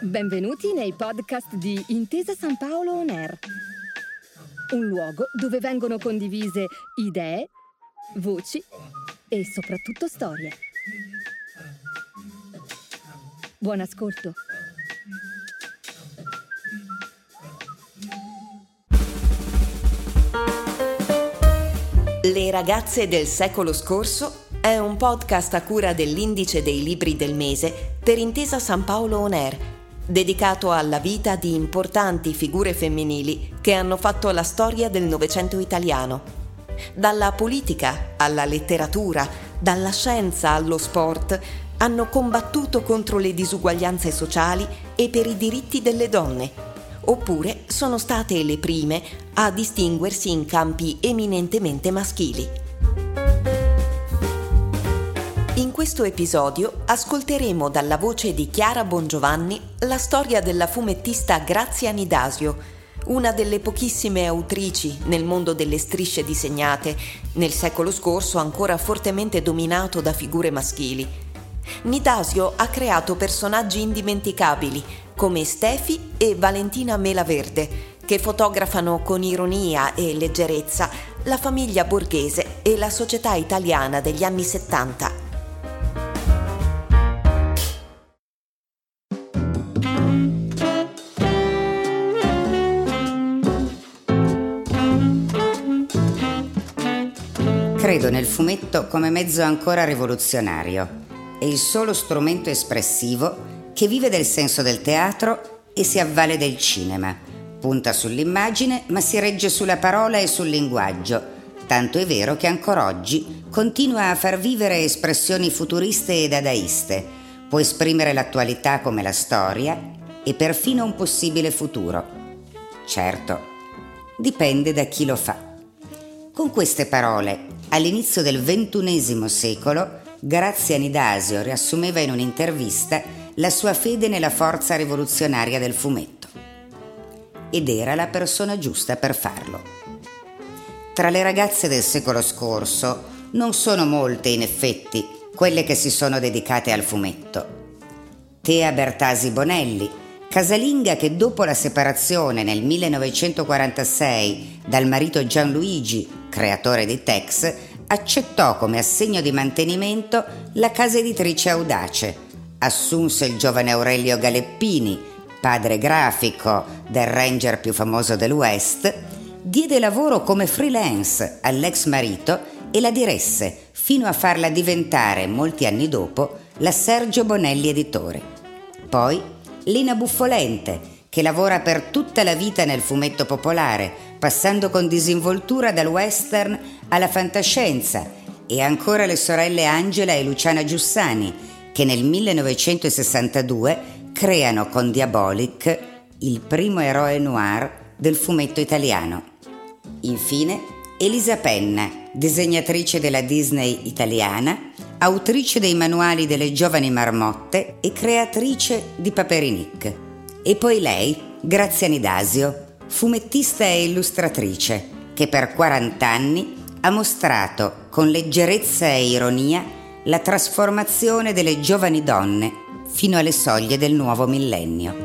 Benvenuti nei podcast di Intesa San Paolo On Air, un luogo dove vengono condivise idee, voci e soprattutto storie. Buon ascolto. Le ragazze del secolo scorso è un podcast a cura dell'Indice dei Libri del Mese per Intesa San Paolo On Air, dedicato alla vita di importanti figure femminili che hanno fatto la storia del Novecento italiano. Dalla politica alla letteratura, dalla scienza allo sport, hanno combattuto contro le disuguaglianze sociali e per i diritti delle donne oppure sono state le prime a distinguersi in campi eminentemente maschili. In questo episodio ascolteremo dalla voce di Chiara Bongiovanni la storia della fumettista Grazia Nidasio, una delle pochissime autrici nel mondo delle strisce disegnate, nel secolo scorso ancora fortemente dominato da figure maschili. Nidasio ha creato personaggi indimenticabili come Stefi e Valentina Melaverde, che fotografano con ironia e leggerezza la famiglia borghese e la società italiana degli anni 70. Nel fumetto come mezzo ancora rivoluzionario. È il solo strumento espressivo che vive del senso del teatro e si avvale del cinema. Punta sull'immagine ma si regge sulla parola e sul linguaggio, tanto è vero che ancora oggi continua a far vivere espressioni futuriste e dadaiste, può esprimere l'attualità come la storia e perfino un possibile futuro. Certo, dipende da chi lo fa. Con queste parole, all'inizio del XXI secolo, Grazia Nidasio riassumeva in un'intervista la sua fede nella forza rivoluzionaria del fumetto. Ed era la persona giusta per farlo. Tra le ragazze del secolo scorso non sono molte, in effetti, quelle che si sono dedicate al fumetto. Tea Bertasi Bonelli, casalinga che dopo la separazione nel 1946 dal marito Gianluigi, creatore di Tex, accettò come assegno di mantenimento la casa editrice Audace, assunse il giovane Aurelio Galeppini, padre grafico del ranger più famoso del West, diede lavoro come freelance all'ex marito e la diresse fino a farla diventare, molti anni dopo, la Sergio Bonelli Editore. Poi Lina Buffolente, che lavora per tutta la vita nel fumetto popolare, passando con disinvoltura dal western alla fantascienza, e ancora le sorelle Angela e Luciana Giussani, che nel 1962 creano con Diabolic il primo eroe noir del fumetto italiano. Infine, Elisa Penna, disegnatrice della Disney italiana, autrice dei manuali delle giovani marmotte e creatrice di Paperinic. E poi lei, Grazia Nidasio, fumettista e illustratrice, che per 40 anni ha mostrato con leggerezza e ironia la trasformazione delle giovani donne fino alle soglie del nuovo millennio.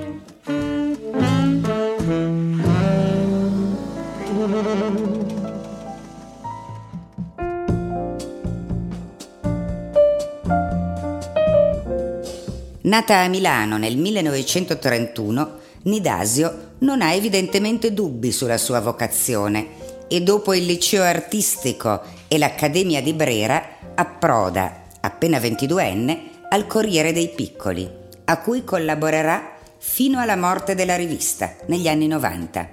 Nata a Milano nel 1931, Nidasio non ha evidentemente dubbi sulla sua vocazione e dopo il liceo artistico e l'Accademia di Brera approda appena 22enne, al Corriere dei Piccoli, a cui collaborerà fino alla morte della rivista negli anni 90.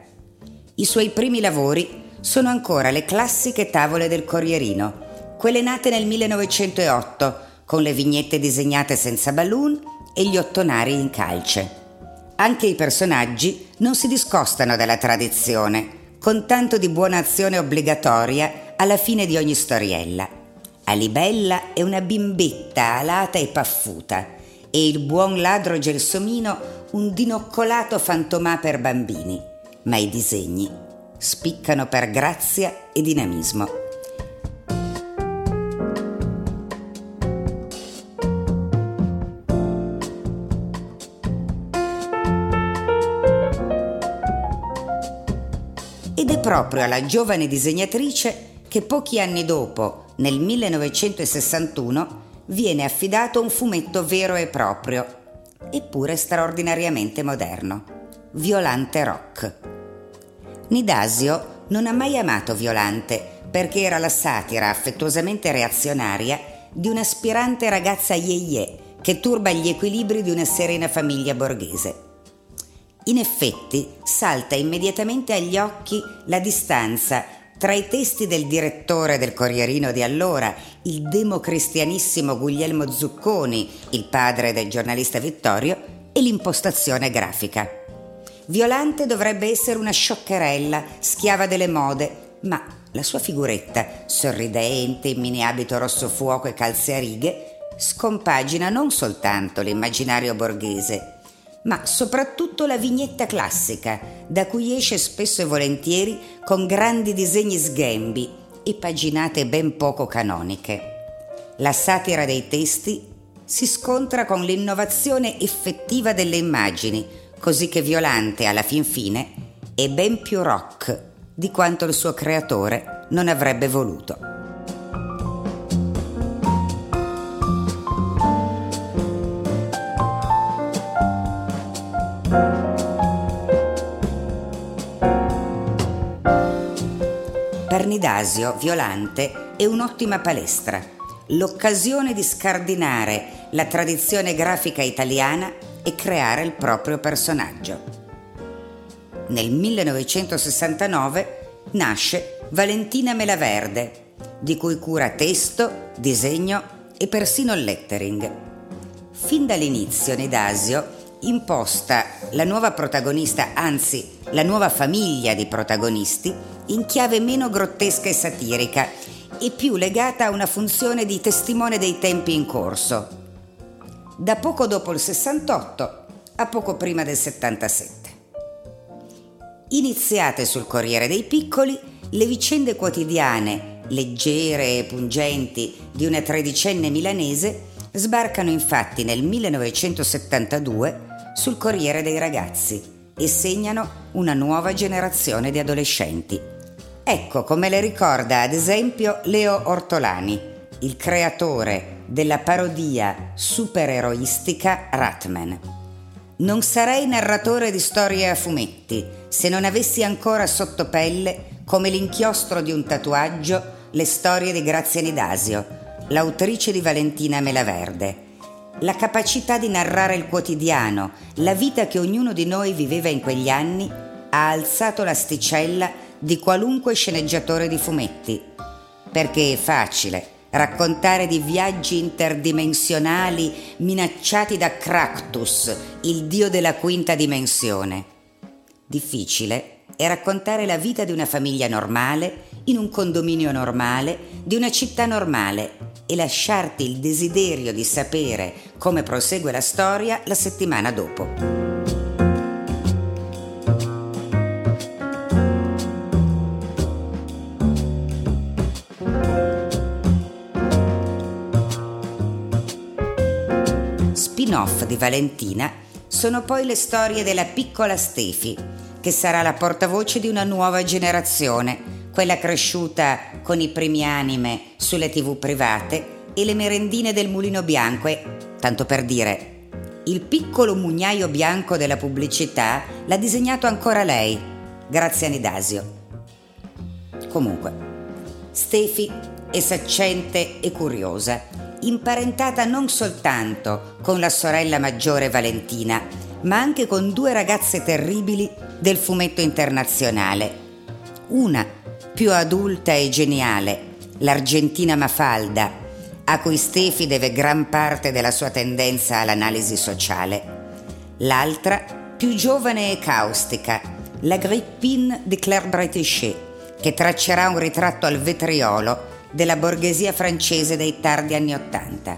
I suoi primi lavori sono ancora le classiche tavole del Corrierino, quelle nate nel 1908 con le vignette disegnate senza balloon e gli ottonari in calce. Anche i personaggi non si discostano dalla tradizione, con tanto di buona azione obbligatoria alla fine di ogni storiella. Alibella è una bimbetta alata e paffuta e il buon ladro Gelsomino un dinoccolato fantomà per bambini, ma i disegni spiccano per grazia e dinamismo. Proprio alla giovane disegnatrice che pochi anni dopo, nel 1961, viene affidato un fumetto vero e proprio, eppure straordinariamente moderno, Violante Rock. Nidasio non ha mai amato Violante perché era la satira affettuosamente reazionaria di un'aspirante ragazza yeye che turba gli equilibri di una serena famiglia borghese. In effetti salta immediatamente agli occhi la distanza tra i testi del direttore del Corrierino di allora, il democristianissimo Guglielmo Zucconi, il padre del giornalista Vittorio, e l'impostazione grafica. Violante dovrebbe essere una scioccherella, schiava delle mode, ma la sua figuretta, sorridente, in mini abito rosso fuoco e calze a righe, scompagina non soltanto l'immaginario borghese, ma soprattutto la vignetta classica, da cui esce spesso e volentieri con grandi disegni sghembi e paginate ben poco canoniche. La satira dei testi si scontra con l'innovazione effettiva delle immagini, così che Violante alla fin fine è ben più rock di quanto il suo creatore non avrebbe voluto. Parnidasio Violante è un'ottima palestra, l'occasione di scardinare la tradizione grafica italiana e creare il proprio personaggio. Nel 1969 nasce Valentina Melaverde, di cui cura testo, disegno e persino il lettering. Fin dall'inizio Nidasio imposta la nuova protagonista, anzi la nuova famiglia di protagonisti, in chiave meno grottesca e satirica e più legata a una funzione di testimone dei tempi in corso. Da poco dopo il 68 a poco prima del 77. Iniziate sul Corriere dei Piccoli, le vicende quotidiane, leggere e pungenti di una tredicenne milanese sbarcano infatti nel 1972 sul Corriere dei Ragazzi e segnano una nuova generazione di adolescenti. Ecco come le ricorda ad esempio Leo Ortolani, il creatore della parodia supereroistica Ratman. Non sarei narratore di storie a fumetti se non avessi ancora sotto pelle, come l'inchiostro di un tatuaggio, le storie di Grazia Nidasio, l'autrice di Valentina Melaverde la capacità di narrare il quotidiano, la vita che ognuno di noi viveva in quegli anni, ha alzato l'asticella di qualunque sceneggiatore di fumetti. Perché è facile raccontare di viaggi interdimensionali minacciati da Cractus, il dio della quinta dimensione. Difficile è raccontare la vita di una famiglia normale, in un condominio normale, di una città normale e lasciarti il desiderio di sapere come prosegue la storia la settimana dopo. Spin-off di Valentina sono poi le storie della piccola Stefi, che sarà la portavoce di una nuova generazione, quella cresciuta con i primi anime sulle tv private e le merendine del mulino bianco e, tanto per dire, il piccolo mugnaio bianco della pubblicità l'ha disegnato ancora lei, grazie a Nidasio. Comunque, Stefi è saccente e curiosa, imparentata non soltanto con la sorella maggiore Valentina, ma anche con due ragazze terribili del fumetto internazionale. Una, più adulta e geniale, l'Argentina Mafalda, a cui Stefi deve gran parte della sua tendenza all'analisi sociale. L'altra, più giovane e caustica, la Grippine di Claire Bretéché, che traccerà un ritratto al vetriolo della borghesia francese dei tardi anni Ottanta.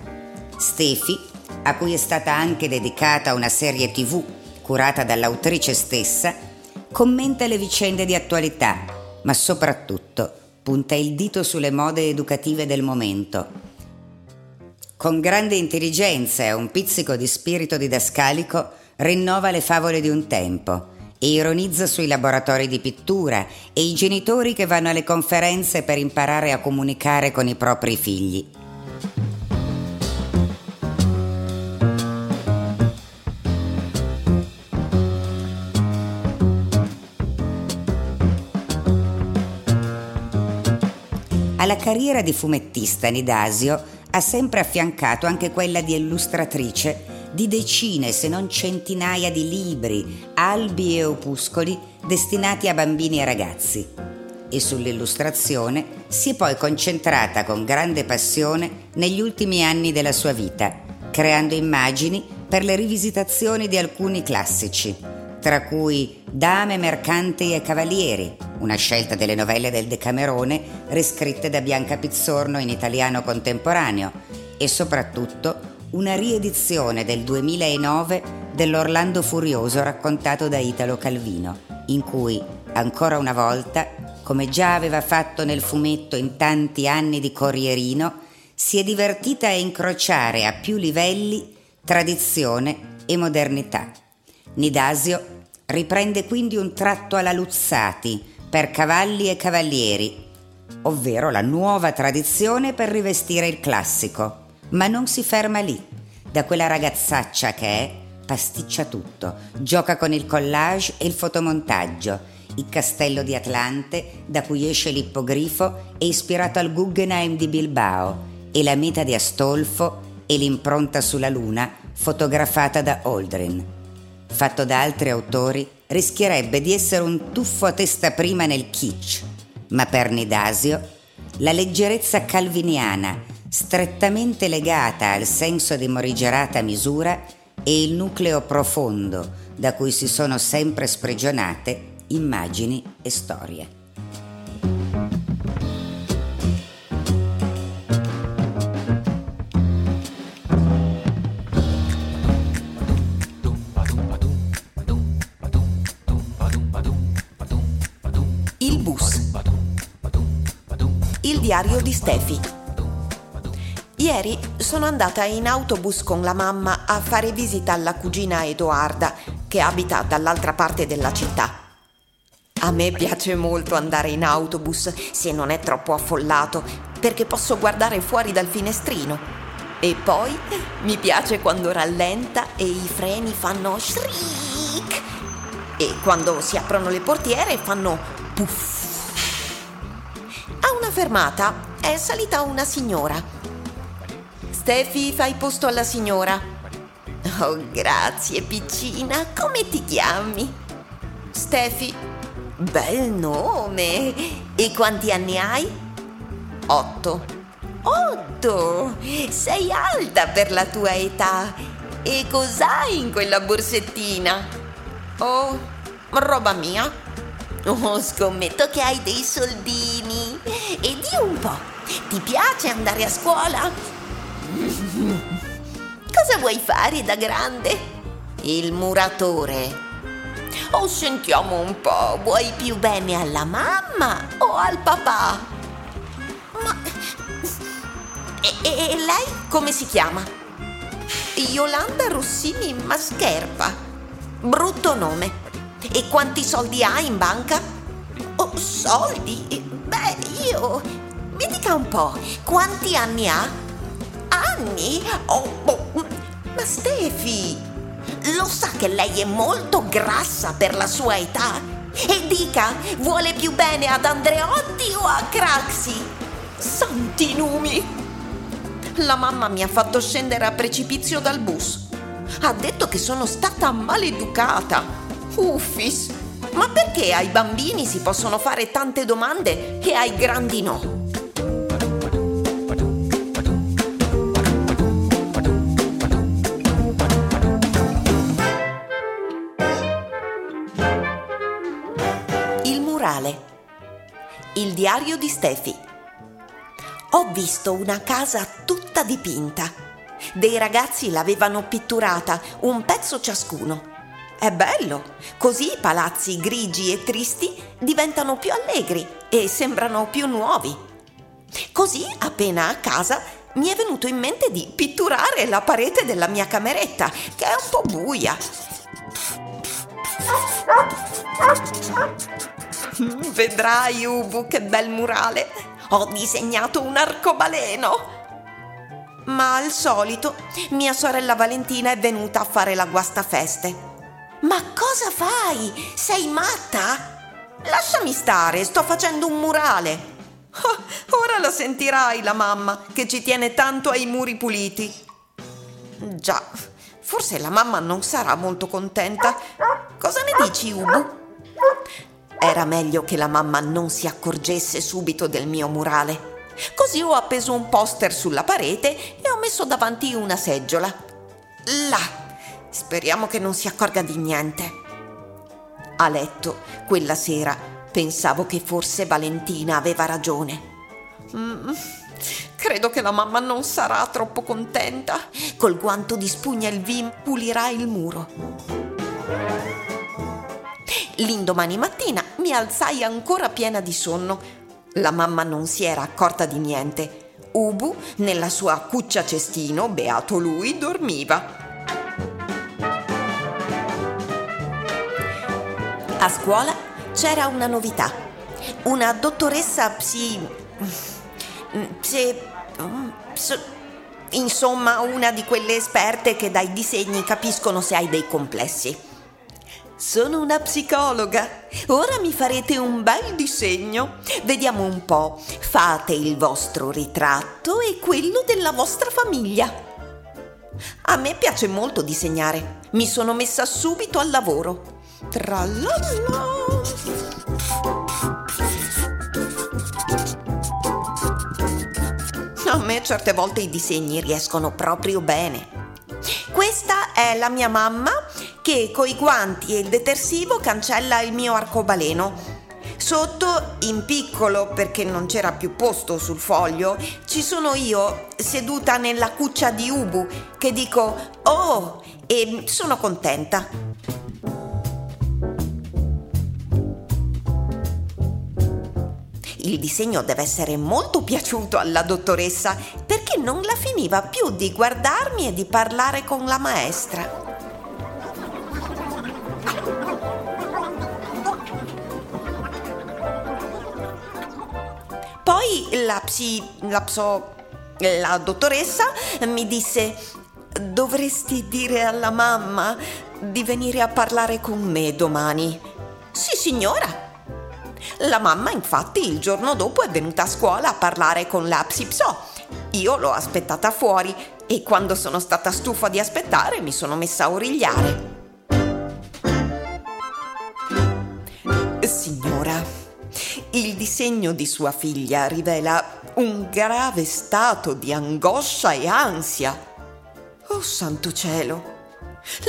Stefi, a cui è stata anche dedicata una serie tv curata dall'autrice stessa, commenta le vicende di attualità, ma soprattutto punta il dito sulle mode educative del momento. Con grande intelligenza e un pizzico di spirito didascalico rinnova le favole di un tempo e ironizza sui laboratori di pittura e i genitori che vanno alle conferenze per imparare a comunicare con i propri figli. Carriera di fumettista Nidasio ha sempre affiancato anche quella di illustratrice di decine se non centinaia di libri, albi e opuscoli destinati a bambini e ragazzi. E sull'illustrazione si è poi concentrata con grande passione negli ultimi anni della sua vita, creando immagini per le rivisitazioni di alcuni classici, tra cui Dame, Mercanti e Cavalieri, una scelta delle novelle del Decamerone riscritte da Bianca Pizzorno in italiano contemporaneo, e soprattutto una riedizione del 2009 dell'Orlando Furioso raccontato da Italo Calvino, in cui, ancora una volta, come già aveva fatto nel fumetto in tanti anni di Corrierino, si è divertita a incrociare a più livelli tradizione e modernità. Nidasio riprende quindi un tratto alla Luzzati per cavalli e cavalieri, ovvero la nuova tradizione per rivestire il classico ma non si ferma lì. Da quella ragazzaccia che è, pasticcia tutto. Gioca con il collage e il fotomontaggio. Il castello di Atlante, da cui esce l'ippogrifo, è ispirato al Guggenheim di Bilbao e la meta di Astolfo e l'impronta sulla luna fotografata da Aldrin. Fatto da altri autori, rischierebbe di essere un tuffo a testa prima nel kitsch, ma per Nidasio la leggerezza calviniana strettamente legata al senso di morigerata misura e il nucleo profondo da cui si sono sempre sprigionate immagini e storie. Diario di Stefi. Ieri sono andata in autobus con la mamma a fare visita alla cugina Edoarda, che abita dall'altra parte della città. A me piace molto andare in autobus se non è troppo affollato, perché posso guardare fuori dal finestrino. E poi mi piace quando rallenta e i freni fanno shriek. E quando si aprono le portiere fanno puff. Una fermata è salita una signora Stefi, fai posto alla signora. Oh, grazie, piccina. Come ti chiami? Stefi. Bel nome. E quanti anni hai? Otto. Otto! Sei alta per la tua età. E cos'hai in quella borsettina? Oh, roba mia. Oh, scommetto che hai dei soldini. Un po', ti piace andare a scuola? Cosa vuoi fare da grande? Il muratore. Oh, sentiamo un po', vuoi più bene alla mamma o al papà? Ma... E, e lei come si chiama? Yolanda Rossini Mascherpa. Brutto nome. E quanti soldi ha in banca? Oh, soldi? Beh, io... Mi dica un po', quanti anni ha? anni? Oh, oh, ma Stefi, lo sa che lei è molto grassa per la sua età? E dica, vuole più bene ad Andreotti o a Craxi? Santi numi! La mamma mi ha fatto scendere a precipizio dal bus. Ha detto che sono stata maleducata. Uffis! Ma perché ai bambini si possono fare tante domande e ai grandi no? Il diario di Stefi. Ho visto una casa tutta dipinta. Dei ragazzi l'avevano pitturata, un pezzo ciascuno. È bello, così i palazzi grigi e tristi diventano più allegri e sembrano più nuovi. Così, appena a casa, mi è venuto in mente di pitturare la parete della mia cameretta, che è un po' buia. Vedrai, Ubu, che bel murale. Ho disegnato un arcobaleno. Ma al solito mia sorella Valentina è venuta a fare la guastafeste. Ma cosa fai? Sei matta? Lasciami stare, sto facendo un murale. Oh, ora la sentirai la mamma che ci tiene tanto ai muri puliti. Già, forse la mamma non sarà molto contenta. Cosa ne dici, Ubu? Era meglio che la mamma non si accorgesse subito del mio murale. Così ho appeso un poster sulla parete e ho messo davanti una seggiola. Là. Speriamo che non si accorga di niente. A letto, quella sera, pensavo che forse Valentina aveva ragione. Mm, credo che la mamma non sarà troppo contenta. Col guanto di spugna il Vim pulirà il muro. L'indomani mattina mi alzai ancora piena di sonno. La mamma non si era accorta di niente. Ubu, nella sua cuccia cestino, beato lui, dormiva. A scuola c'era una novità. Una dottoressa psi... psi... psi insomma, una di quelle esperte che dai disegni capiscono se hai dei complessi. Sono una psicologa. Ora mi farete un bel disegno. Vediamo un po'. Fate il vostro ritratto e quello della vostra famiglia. A me piace molto disegnare. Mi sono messa subito al lavoro. Tralala. A me certe volte i disegni riescono proprio bene. Questa è la mia mamma che coi guanti e il detersivo cancella il mio arcobaleno. Sotto, in piccolo perché non c'era più posto sul foglio, ci sono io seduta nella cuccia di Ubu che dico oh e sono contenta. Il disegno deve essere molto piaciuto alla dottoressa perché non la finiva più di guardarmi e di parlare con la maestra. Poi la psi... la pso... la dottoressa mi disse dovresti dire alla mamma di venire a parlare con me domani. Sì, signora. La mamma infatti il giorno dopo è venuta a scuola a parlare con la psipso. Io l'ho aspettata fuori e quando sono stata stufa di aspettare mi sono messa a origliare. Il disegno di sua figlia rivela un grave stato di angoscia e ansia. Oh santo cielo!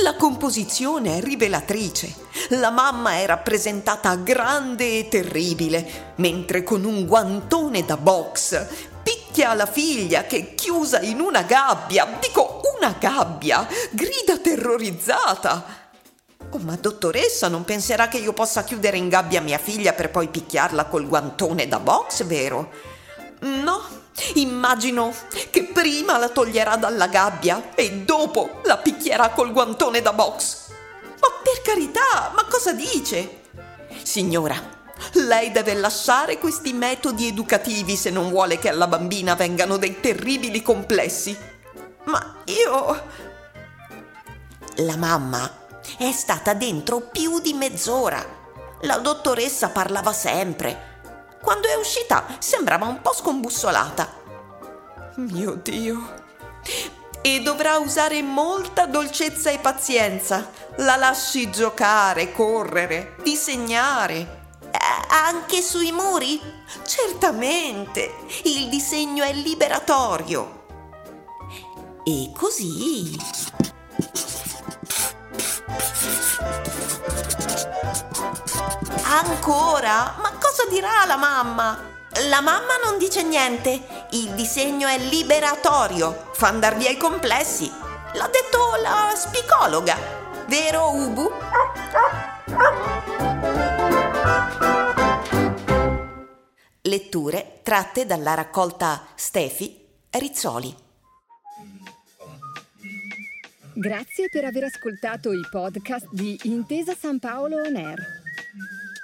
La composizione è rivelatrice. La mamma è rappresentata grande e terribile, mentre con un guantone da box picchia la figlia che chiusa in una gabbia, dico una gabbia, grida terrorizzata. Ma dottoressa, non penserà che io possa chiudere in gabbia mia figlia per poi picchiarla col guantone da box, vero? No, immagino che prima la toglierà dalla gabbia e dopo la picchierà col guantone da box. Ma per carità, ma cosa dice? Signora, lei deve lasciare questi metodi educativi se non vuole che alla bambina vengano dei terribili complessi. Ma io... La mamma è stata dentro più di mezz'ora. La dottoressa parlava sempre. Quando è uscita sembrava un po' scombussolata. Mio Dio. E dovrà usare molta dolcezza e pazienza. La lasci giocare, correre, disegnare. Eh, anche sui muri? Certamente. Il disegno è liberatorio. E così Ancora? Ma cosa dirà la mamma? La mamma non dice niente. Il disegno è liberatorio. Fa andar via i complessi. L'ha detto la spicologa. Vero, Ubu? Letture tratte dalla raccolta Stefi Rizzoli. Grazie per aver ascoltato i podcast di Intesa San Paolo On Air.